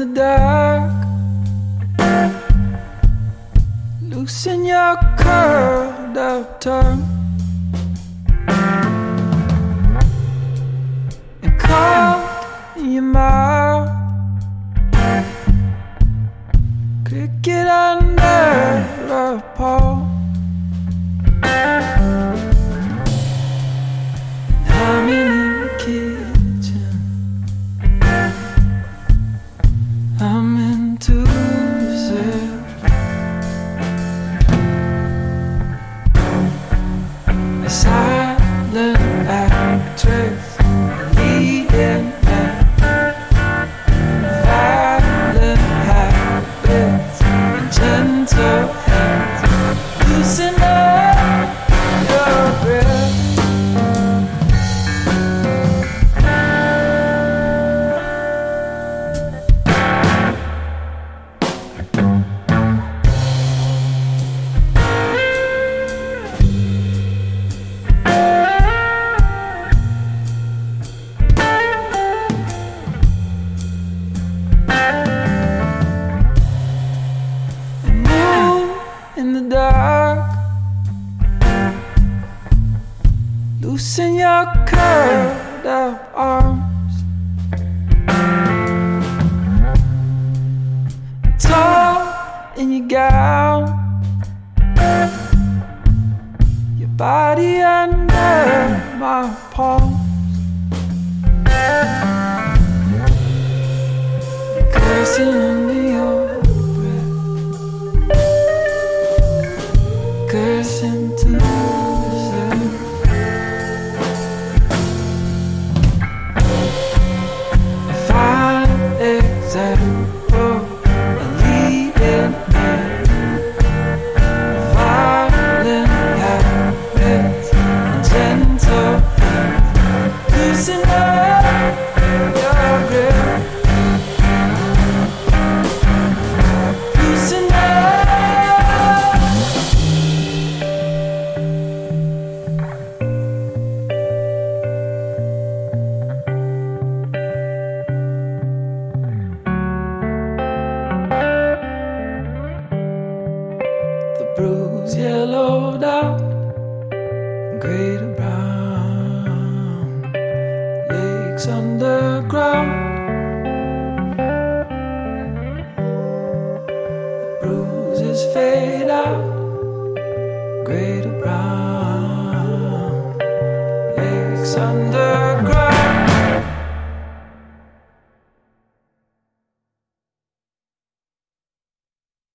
in the dark. Loosen your curled up tongue. dark. Loosen your curled up arms. Tall in your gown. Your body under my palm. Listen to great brown lakes under.